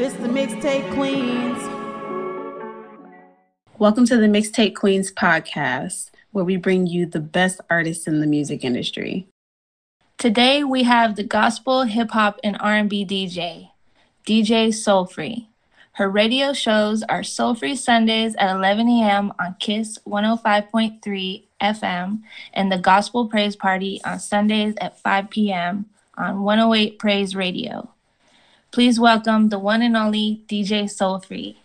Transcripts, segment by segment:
This the Mixtape Queens. Welcome to the Mixtape Queens podcast, where we bring you the best artists in the music industry. Today we have the gospel, hip hop, and R&B DJ, DJ Soulfree. Her radio shows are Soulfree Sundays at 11 a.m. on Kiss 105.3 FM and the Gospel Praise Party on Sundays at 5 p.m. on 108 Praise Radio. Please welcome the one and only DJ Soulfree.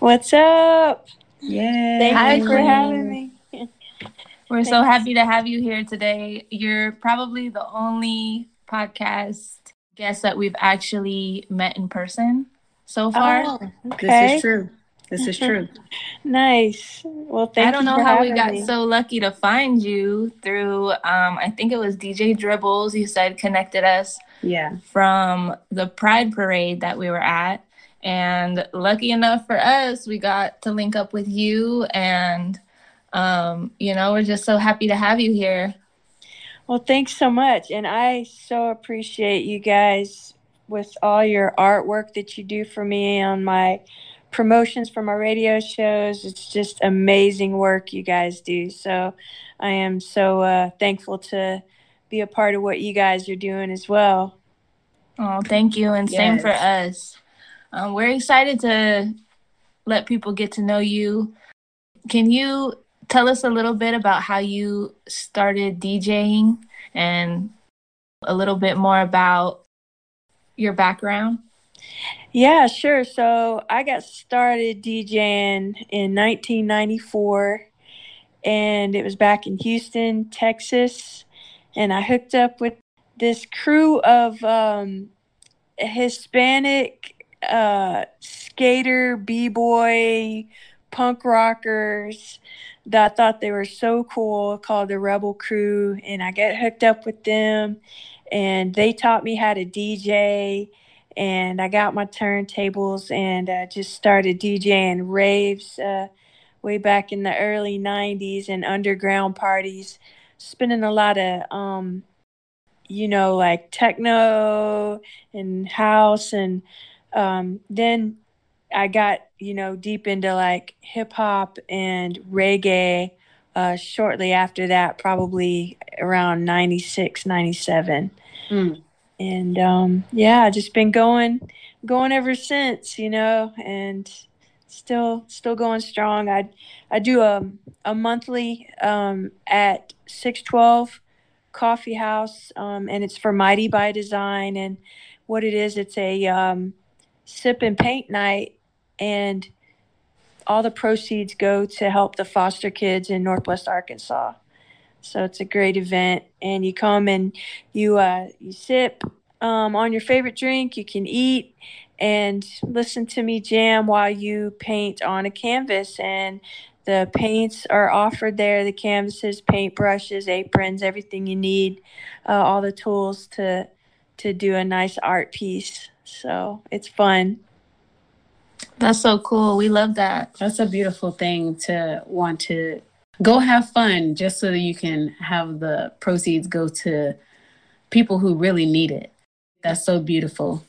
What's up? Yeah. Thank Hi, you for having me. We're so happy to have you here today. You're probably the only podcast guest that we've actually met in person so far. Oh, This is true. This is true. Nice. Well, thank I don't you know for how we got me. so lucky to find you through um I think it was DJ Dribbles you said connected us Yeah. from the Pride parade that we were at and lucky enough for us we got to link up with you and um you know we're just so happy to have you here. Well, thanks so much. And I so appreciate you guys with all your artwork that you do for me on my promotions from our radio shows. It's just amazing work you guys do. So I am so uh, thankful to be a part of what you guys are doing as well. Oh, thank you and same for us. Um, we're excited to let people get to know you. Can you tell us a little bit about how you started DJing and a little bit more about your background? Yeah, sure. So I got started DJing in 1994, and it was back in Houston, Texas. And I hooked up with this crew of um, Hispanic uh, skater, b boy, punk rockers that I thought they were so cool called the Rebel Crew. And I got hooked up with them, and they taught me how to DJ and I got my turntables and uh, just started DJing raves uh, way back in the early 90s and underground parties, spending a lot of, um, you know, like techno and house. And um, then I got, you know, deep into like hip hop and reggae uh, shortly after that, probably around 96, 97 Mm. And um, yeah, just been going, going ever since, you know, and still, still going strong. I, I do a a monthly um, at six twelve Coffee House, um, and it's for Mighty by Design. And what it is, it's a um, sip and paint night, and all the proceeds go to help the foster kids in Northwest Arkansas. So it's a great event, and you come and you uh, you sip um, on your favorite drink. You can eat and listen to me jam while you paint on a canvas. And the paints are offered there the canvases, paint brushes, aprons, everything you need, uh, all the tools to, to do a nice art piece. So it's fun. That's so cool. We love that. That's a beautiful thing to want to go have fun just so that you can have the proceeds go to people who really need it. That's so beautiful.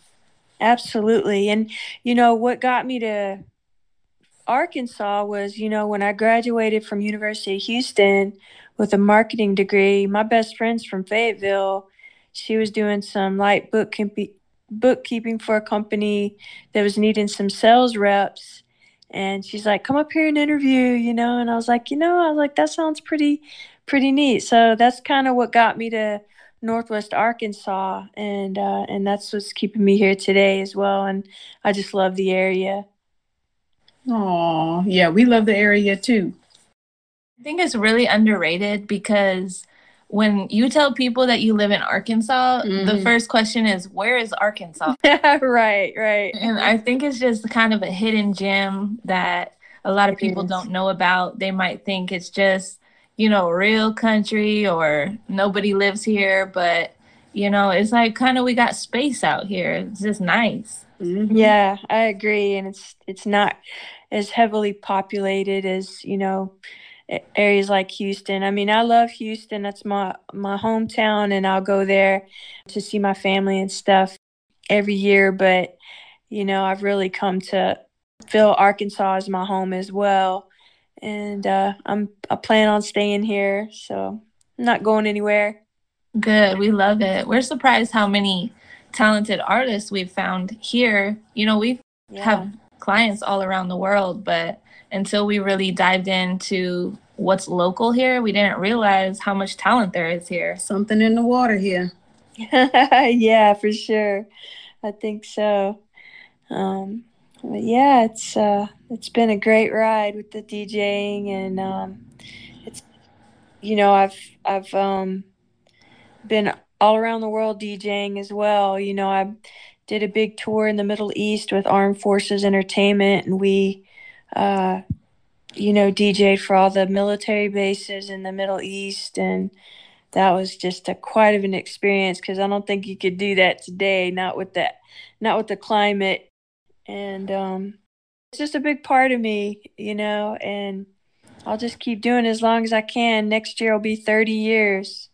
Absolutely. And, you know, what got me to Arkansas was, you know, when I graduated from University of Houston with a marketing degree, my best friend's from Fayetteville. She was doing some light bookkeeping bookkeeping for a company that was needing some sales reps. And she's like, come up here and interview, you know? And I was like, you know, I was like, that sounds pretty, pretty neat. So that's kind of what got me to Northwest Arkansas. And, uh, and that's what's keeping me here today as well. And I just love the area. Oh, yeah, we love the area too. I think it's really underrated because when you tell people that you live in Arkansas, the Mhm. first question is, Where is Arkansas? right, right. and I think it's just kind of a hidden gem that a lot of It people is. don't know about. They might think it's just, you know, real country or nobody lives here, but you know, it's like kind of we got space out here. It's just nice. Mhm. Yeah, I agree, and it's it's not as heavily populated as you know a- areas like Houston. I mean, I love Houston. That's my my hometown, and I'll go there to see my family and stuff every year. But you know, I've really come to feel Arkansas as my home as well. And uh, I'm I plan on staying here, so I'm not going anywhere. Good. We love it. We're surprised how many talented artists we've found here. You know, we Yeah. have clients all around the world, but until we really dived into what's local here, we didn't realize how much talent there is here. Something in the water here. yeah, for sure. I think so. Um, but yeah, it's uh, it's been a great ride with the DJing, and um, it's you know I've I've um, been all around the world DJing as well. You know I did a big tour in the Middle East with Armed Forces Entertainment, and we uh, you know DJ for all the military bases in the Middle East and that was just a quite of an experience because I don't think you could do that today, not with that, not with the climate, and um, it's just a big part of me, you know, and I'll just keep doing it as long as I can. Next year will be thirty years.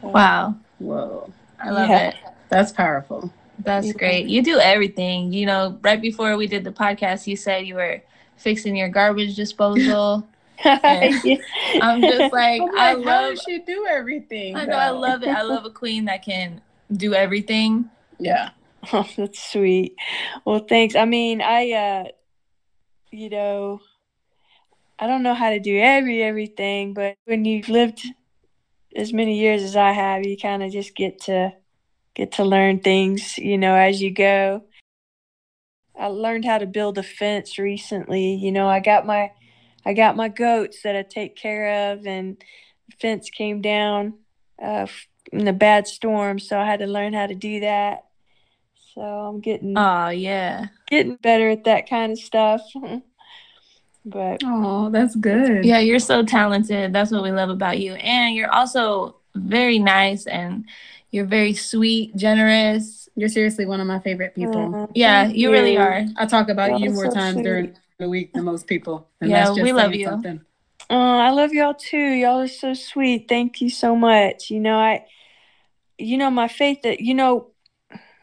So, Wow. Whoa. I love Yeah. it. That's powerful. That's Yeah. great. You do everything. You know, right before we did the podcast, you said you were fixing your garbage disposal. Yeah. I'm just like, I'm I like, how love she do everything? I know I love it. I love a queen that can do everything. Yeah. Oh, that's sweet. Well, thanks. I mean, I, uh, you know, I don't know how to do every everything, but when you've lived as many years as I have, you kind of just get to get to learn things, you know, as you go. I learned how to build a fence recently. You know, I got my I got my goats that I take care of, and the fence came down uh, in a bad storm, so I had to learn how to do that. So I'm getting Oh yeah. getting better at that kind of stuff. but Oh, that's good. Yeah, you're so talented. That's what we love about you. And you're also very nice and you're very sweet, generous. You're seriously one of my favorite people. Yeah, thank you really are. I talk about Y'all you more so times sweet. during the week than most people. And Yeah, that's just we love you. Something. Uh, I love y'all too. Y'all are so sweet. Thank you so much. You know, I, you know, my faith that, you know,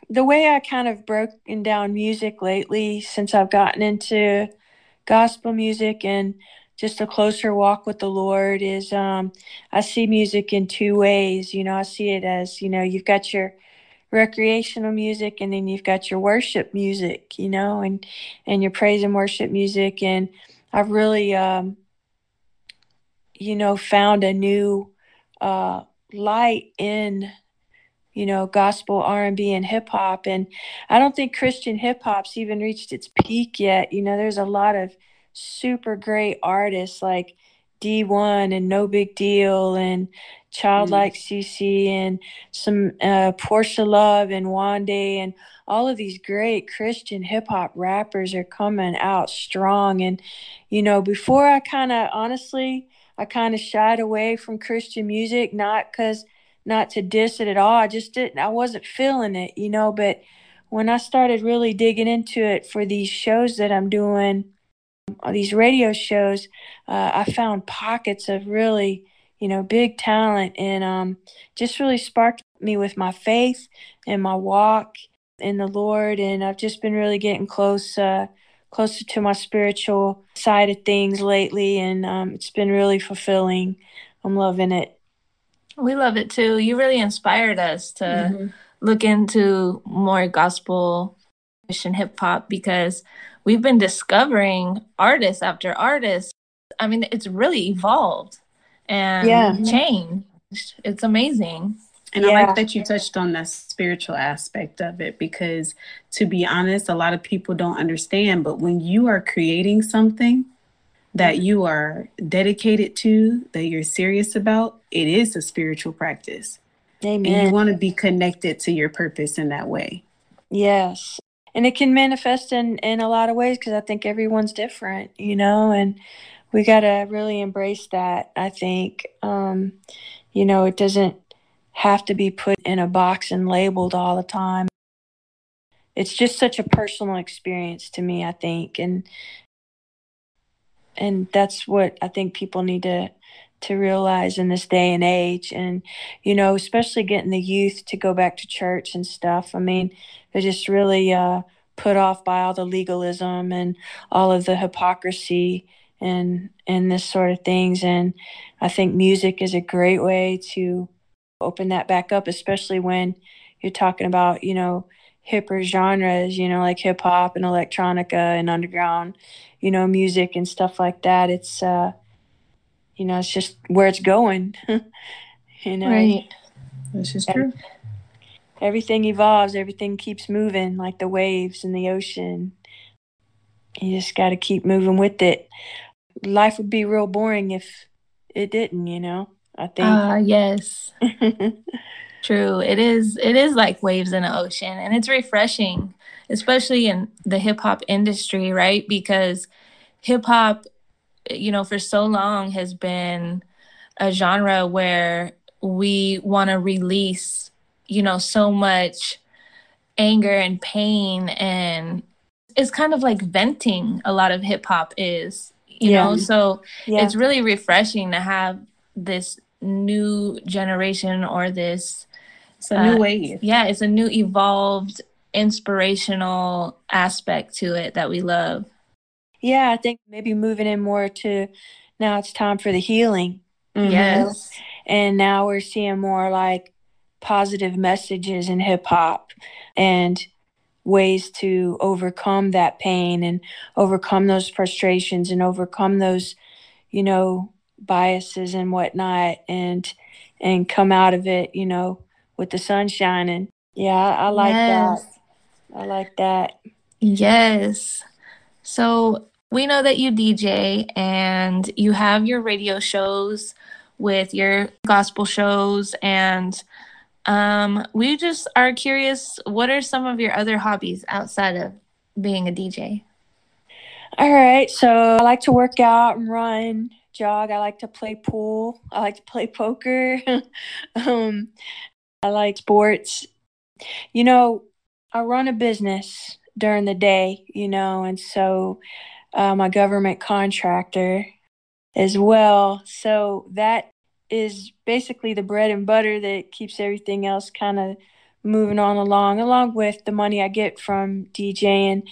the way I kind of broken down music lately since I've gotten into gospel music and just a closer walk with the Lord is um, I see music in two ways. You know, I see it as, you know, you've got your recreational music and then you've got your worship music, you know, and, and your praise and worship music. And I've really, um, you know, found a new uh, light in, you know, gospel R and B and hip hop, and I don't think Christian hip hop's even reached its peak yet. You know, there's a lot of super great artists like Dee-1 and No Big Deal and Childlike CC and some uh, Portia Love and Wande and all of these great Christian hip hop rappers are coming out strong. And, you know, before I kind of honestly, I kind of shied away from Christian music, not because, not to diss it at all. I just didn't, I wasn't feeling it, you know. But when I started really digging into it for these shows that I'm doing, these radio shows, uh, I found pockets of really, you know, big talent and um, just really sparked me with my faith and my walk in the Lord. And I've just been really getting close, uh, closer to my spiritual side of things lately. And um, it's been really fulfilling. I'm loving it. We love it too. You really inspired us to Mhm. look into more gospel Christian hip hop because we've been discovering artists after artists. I mean, it's really evolved and Yeah. changed. It's amazing. And I like that you touched on that spiritual aspect of it because, to be honest, a lot of people don't understand. But when you are creating something that you are dedicated to, that you're serious about, it is a spiritual practice. And you want to be connected to your purpose in that way. Yes. And it can manifest in, in a lot of ways because I think everyone's different, you know, and we got to really embrace that. I think, um, you know, it doesn't have to be put in a box and labeled all the time. It's just such a personal experience to me, I think. And, and that's what I think people need to to realize in this day and age and you know especially getting the youth to go back to church and stuff. I mean they're just really uh, put off by all the legalism and all of the hypocrisy and and this sort of things. And I think music is a great way to open that back up especially when you're talking about you know hipper genres you know like hip hop and electronica and underground you know music and stuff like that. It's uh you know it's just where it's going you know Right. This is true. everything evolves everything keeps moving like the waves in the ocean you just got to keep moving with it life would be real boring if it didn't you know i think Ah, yes. True. It is it is like waves in the ocean and it's refreshing, especially in the hip hop industry, right? Because hip hop, you know, for so long has been a genre where we want to release, you know, so much anger and pain and it's kind of like venting a lot of hip hop is, you Yeah. know. So yeah it's really refreshing to have this new generation or this It's a new Uh, wave. yeah it's a new evolved inspirational aspect to it that we love yeah i think maybe moving in more to now it's time for the healing Mhm. yes. And now we're seeing more like positive messages in hip hop and ways to overcome that pain and overcome those frustrations and overcome those you know biases and whatnot and and come out of it you know with the sun shining. Yeah i, I like yes. that i like that. Yes so we know that you dj and you have your radio shows with your gospel shows and um, we just are curious what are some of your other hobbies outside of being a dj All right. So I like to work out and run, jog. I like to play pool. I like to play poker. um, I like sports. You know, I run a business during the day, you know, and so I'm a government contractor as well. So that is basically the bread and butter that keeps everything else kind of moving on along, along with the money I get from DJing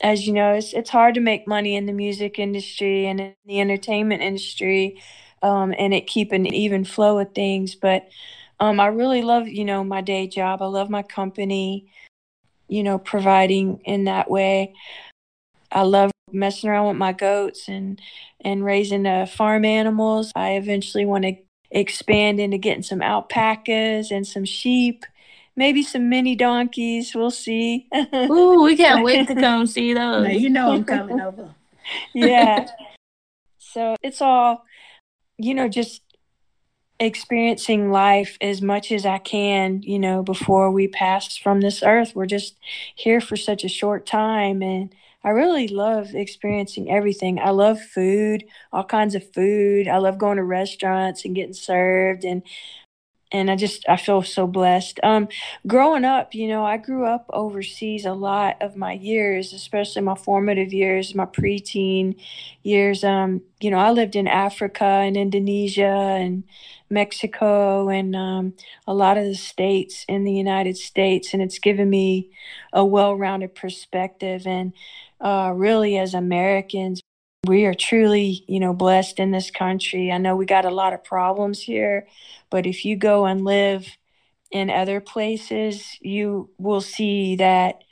as you know, it's it's hard to make money in the music industry and in the entertainment industry, um, and it keep an even flow of things. But um, I really love, you know, my day job. I love my company, you know, providing in that way. I love messing around with my goats and and raising uh, farm animals. I eventually want to expand into getting some alpacas and some sheep, maybe some mini donkeys. We'll see. Ooh, we can't wait to come see Now those you know I'm coming over. yeah. So it's all, you know, just experiencing life as much as I can, you know, before we pass from this earth. We're just here for such a short time. And I really love experiencing everything. I love food, all kinds of food. I love going to restaurants and getting served and and I just I feel so blessed. Um, growing up, you know, I grew up overseas a lot of my years, especially my formative years, my preteen years. Um, you know, I lived in Africa and Indonesia and Mexico and um, a lot of the states in the United States, and it's given me a well-rounded perspective. And uh, really, as Americans, we are truly, you know, blessed in this country. I know we got a lot of problems here, but if you go and live in other places, you will see that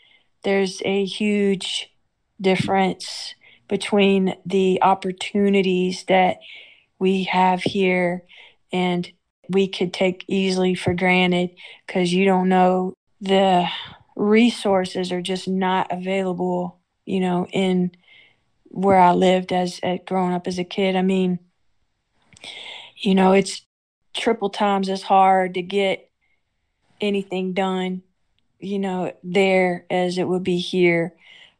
there's a huge difference between the opportunities that we have here and we could take easily for granted because you don't know the resources are just not available, you know, in where I lived as at growing up as a kid. I mean, you know, it's triple times as hard to get anything done, you know, there as it would be here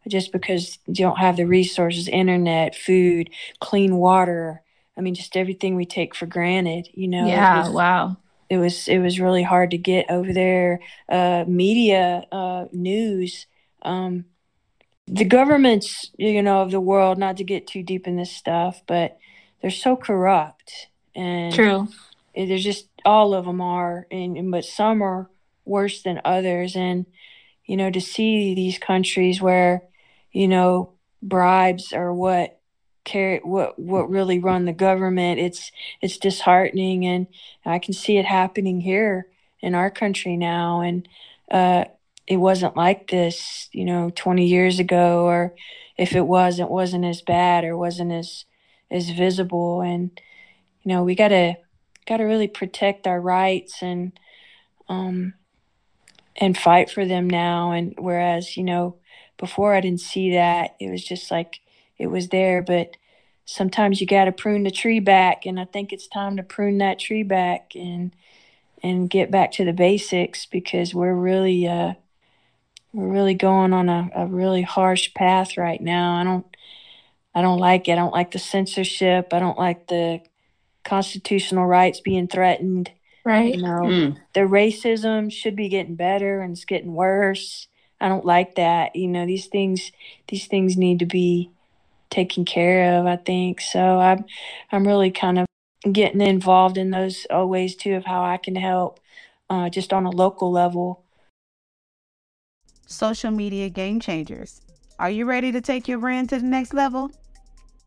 just because you don't have the resources, internet, food, clean water. I mean, just everything we take for granted, you know. it yeah was- wow it was it was really hard to get over there. Uh, media, uh, news, um, the governments, you know, of the world. Not to get too deep in this stuff, but they're so corrupt, and true there's just all of them are, and, and but some are worse than others. And you know, to see these countries where, you know, bribes are what carry what what really run the government. It's it's disheartening, and I can see it happening here in our country now. And uh, it wasn't like this, you know, 20 years ago, or if it was, it wasn't as bad or wasn't as as visible. And you know, we gotta gotta really protect our rights and um and fight for them now. And whereas, you know, before I didn't see that, it was just like it was there. But sometimes you got to prune the tree back. And I think it's time to prune that tree back and, and get back to the basics because we're really, uh, we're really going on a, a really harsh path right now. I don't, I don't like it. I don't like the censorship. I don't like the constitutional rights being threatened. Right. You know, Mm. the racism should be getting better and it's getting worse. I don't like that. You know, these things these things need to be taken care of, I think. So I'm I'm really kind of getting involved in those uh, ways too of how I can help uh, just on a local level. Social media game changers. Are you ready to take your brand to the next level?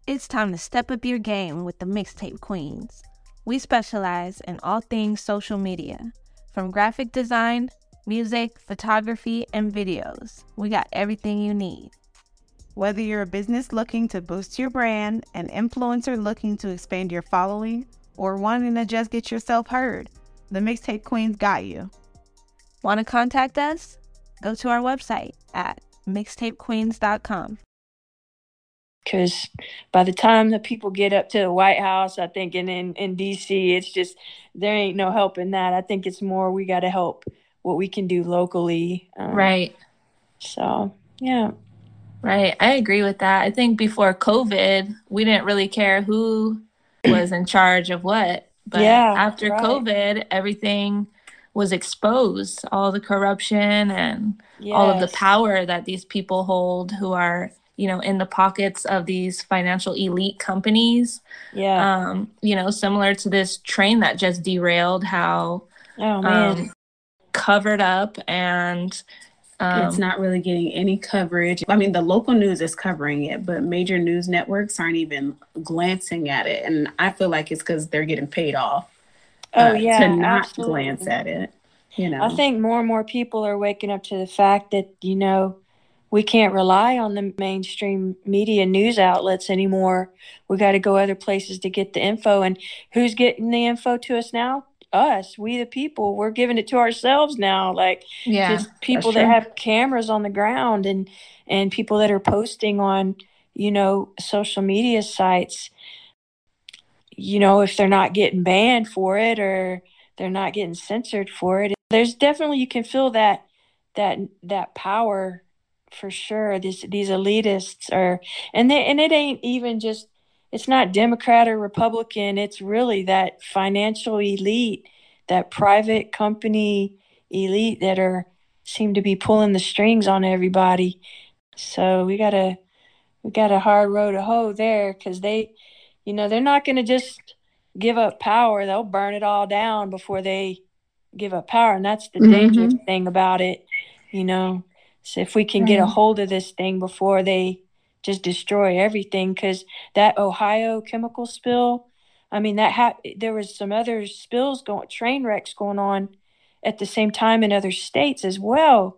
It's time to step up your game with the Mixtape Queens. We specialize in all things social media, from graphic design, music, photography, and videos. We got everything you need. Whether you're a business looking to boost your brand, an influencer looking to expand your following, or wanting to just get yourself heard, the Mixtape Queens got you. Want to contact us? Go to our website at mixtapequeens.com. because by the time the people get up to the White House, I think, and in, in DC, it's just there ain't no help in that. I think it's more we got to help what we can do locally. Um, Right. So, yeah. Right. I agree with that. I think before COVID, we didn't really care who was in charge of what. But Yeah, after right. COVID, everything was exposed, all the corruption and all of the power that these people hold who are, you know, in the pockets of these financial elite companies. Yeah. Um, you know, similar to this train that just derailed, how oh, man. um, covered up and um, it's not really getting any coverage. I mean, the local news is covering it, but major news networks aren't even glancing at it. And I feel like it's because they're getting paid off oh, uh, yeah. to not absolutely. glance at it. You know, I think more and more people are waking up to the fact that, you know, we can't rely on the mainstream media news outlets anymore. We got to go other places to get the info. And who's getting the info to us now? Us, we the people. We're giving it to ourselves now. Like yeah, just people that have cameras on the ground and and people that are posting on, you know, social media sites. You know, if they're not getting banned for it or they're not getting censored for it, there's definitely you can feel that that that power for sure. These these elitists are, and they and it ain't even just. It's not Democrat or Republican. It's really that financial elite, that private company elite that are seem to be pulling the strings on everybody. So we got a we got a hard road to hoe there because they, you know, they're not going to just give up power. They'll burn it all down before they give up power, and that's the Mhm. dangerous thing about it. You know, so if we can get a hold of this thing before they just destroy everything, because that Ohio chemical spill, I mean, that ha- there was some other spills going, train wrecks going on at the same time in other states as well.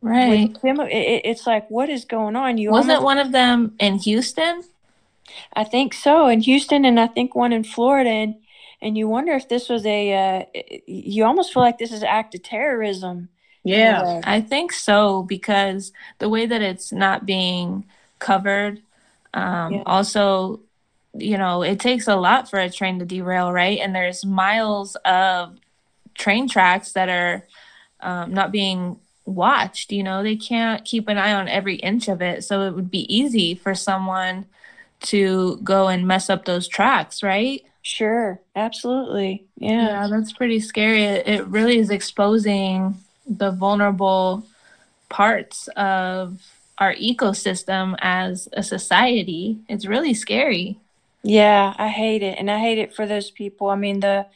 right. With chemi- it, it- it's like, what is going on? You Wasn't almost, one of them in Houston? I think so, in Houston, and I think one in Florida, and and you wonder if this was a, uh, you almost feel like this is an act of terrorism. yeah, Uh, I think so because the way that it's not being covered, um, Yeah. also, you know, it takes a lot for a train to derail, right? And there's miles of train tracks that are um, not being watched. You know, they can't keep an eye on every inch of it. So it would be easy for someone to go and mess up those tracks, right? Sure, absolutely, yeah, Yeah, that's pretty scary. It, it really is exposing the vulnerable parts of our ecosystem as a society. It's really scary. yeah. I hate it, and I hate it for those people. I mean the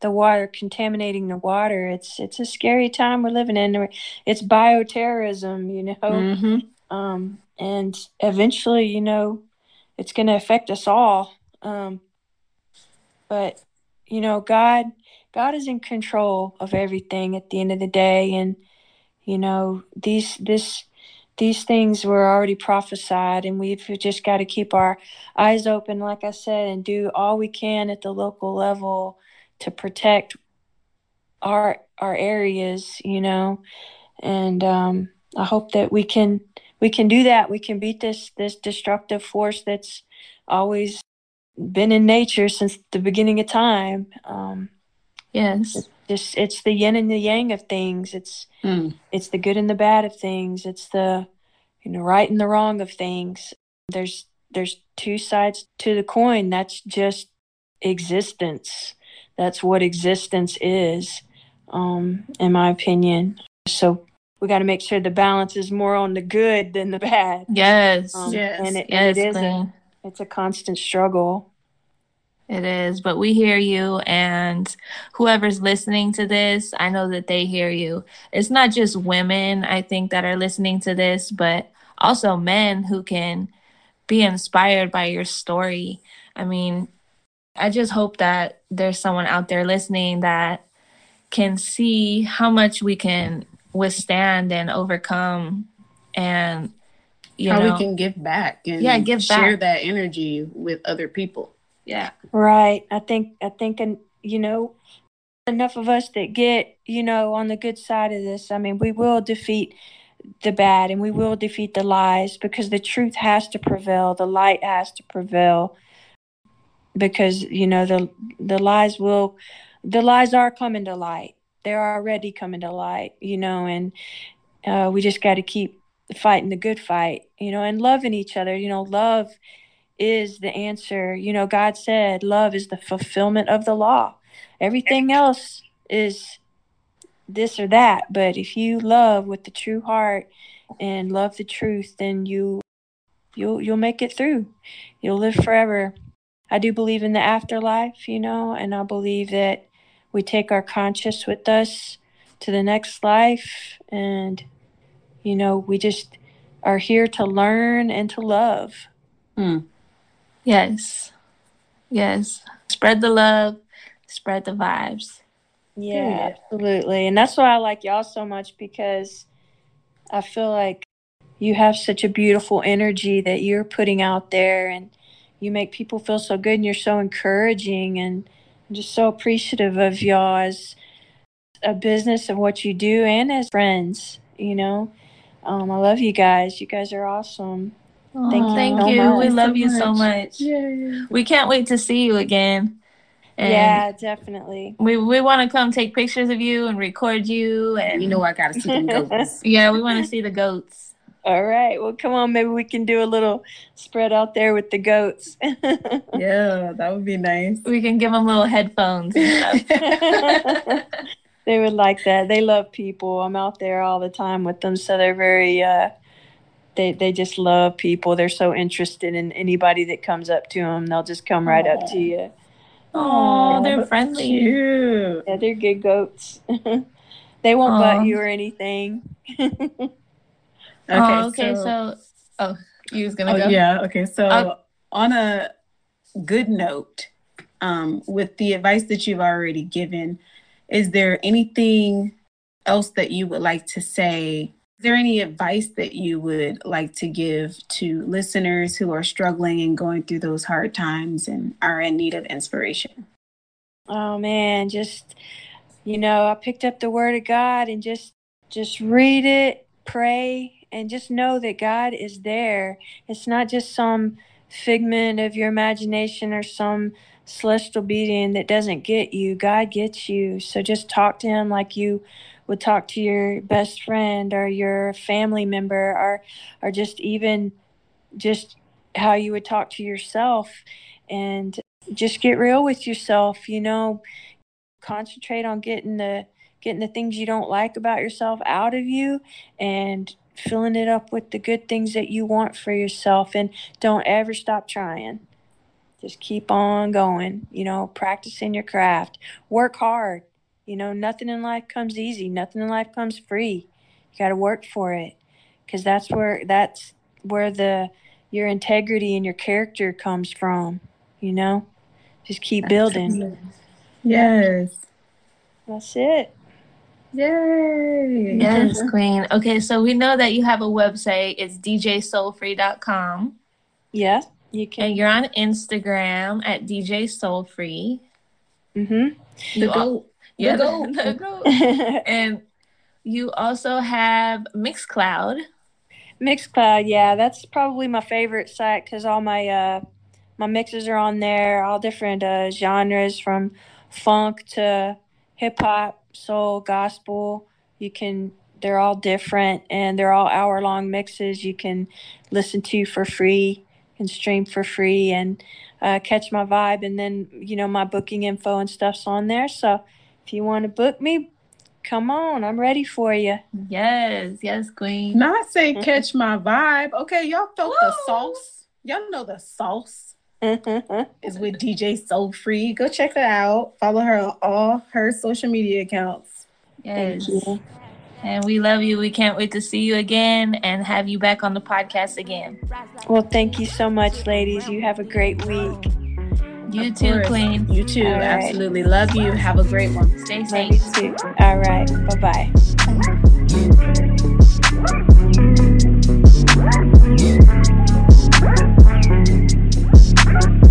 the water, contaminating the water. It's it's a scary time we're living in. It's bioterrorism, you know, Mm-hmm. um, and eventually, you know, it's going to affect us all. Um, but you know, God, God is in control of everything at the end of the day, and you know, these this these things were already prophesied, and we've just got to keep our eyes open, like I said, and do all we can at the local level to protect our our areas, you know, and um, I hope that we can we can do that. We can beat this this destructive force that's always been in nature since the beginning of time. Um, Yes. it's just it's the yin and the yang of things. It's Mm. it's the good and the bad of things. It's the you know right and the wrong of things. There's there's two sides to the coin. That's just existence. That's what existence is, um, in my opinion. So we got to make sure the balance is more on the good than the bad. Yes. Um, Yes. and it, yes, and it is a, it's a constant struggle. It is, but we hear you, and whoever's listening to this, I know that they hear you. It's not just women, I think, that are listening to this, but also men who can be inspired by your story. I mean, I just hope that there's someone out there listening that can see how much we can withstand and overcome, and you How know, we can give back and Yeah, give share back. that energy with other people. Yeah, Right. I think I think and you know enough of us that get, you know, on the good side of this. I mean, we will defeat the bad and we will defeat the lies because the truth has to prevail. The light has to prevail. Because, you know, the the lies will the lies are coming to light. They're already coming to light, you know, and uh, we just got to keep fighting the good fight, you know, and loving each other. You know, love is the answer. You know, God said love is the fulfillment of the law. Everything else is this or that. But if you love with the true heart and love the truth, then you you'll you'll make it through. You'll live forever. I do believe in the afterlife, you know, and I believe that we take our conscious with us to the next life and you know, we just are here to learn and to love. Mm. Yes, yes. Spread the love, spread the vibes. Yeah, absolutely. And that's why I like y'all so much because I feel like you have such a beautiful energy that you're putting out there and you make people feel so good and you're so encouraging and I'm just so appreciative of y'all as a business and what you do and as friends, you know. Um, I love you guys. You guys are awesome. Thank you Thank so you. We love So you so much. much. Yeah. We can't wait to see you again. And yeah, definitely. We we want to come take pictures of you and record you and You know I gotta see them goats. yeah, we want to see the goats. All right. Well, come on. Maybe we can do a little spread out there with the goats. yeah, that would be nice. We can give them little headphones they would like that. They love people. I'm out there all the time with them, so they're very. Uh, they they just love people. They're so interested in anybody that comes up to them. They'll just come right up to you. Oh, they're friendly. Cute. Yeah, they're good goats. they won't Aw. butt you or anything. Okay, oh, okay. So, oh, you was gonna Oh, go. yeah. Okay. So, Uh, on a good note, um, with the advice that you've already given, is there anything else that you would like to say? Is there any advice that you would like to give to listeners who are struggling and going through those hard times and are in need of inspiration? Oh man, just you know, I picked up the word of God and just just read it, pray, and just know that God is there. It's not just some figment of your imagination or some celestial being that doesn't get you. God gets you. So just talk to him like you would talk to your best friend or your family member or or just even just how you would talk to yourself and just get real with yourself you know. Concentrate on getting the getting the things you don't like about yourself out of you and filling it up with the good things that you want for yourself and don't ever stop trying. Just keep on going, you know, practicing your craft, work hard. You know, nothing in life comes easy, nothing in life comes free. You got to work for it because that's where that's where the your integrity and your character comes from, you know? Just keep building. Yes. That's it. Yay. Yes, Queen. Okay, so we know that you have a website. It's djsoulfree.com. Yeah, you can. And you're on Instagram at DJ Soulfree. Mm-hmm. You The al- goat. Yeah, The the, goat. the goat. And you also have Mixcloud. Mixcloud, yeah, that's probably my favorite site because all my uh my mixes are on there, all different uh genres from funk to hip hop, soul, gospel. You can they're all different and they're all hour long mixes you can listen to for free and stream for free and uh, catch my vibe and then you know my booking info and stuff's on there. So if you want to book me, come on, I'm ready for you. Yes, yes, Queen. Not say mm-hmm. catch my vibe. Okay, y'all felt the sauce. Y'all know the sauce is with DJ Soulfree. Go check her out. Follow her on all her social media accounts. Yes. Thank you. And we love you. We can't wait to see you again and have you back on the podcast again. Well, thank you so much, ladies. You have a great week. You of too, course. Queen. You too. Absolutely. Love you. Have a great one. Stay safe. Love you too. All right. Bye-bye. bye bye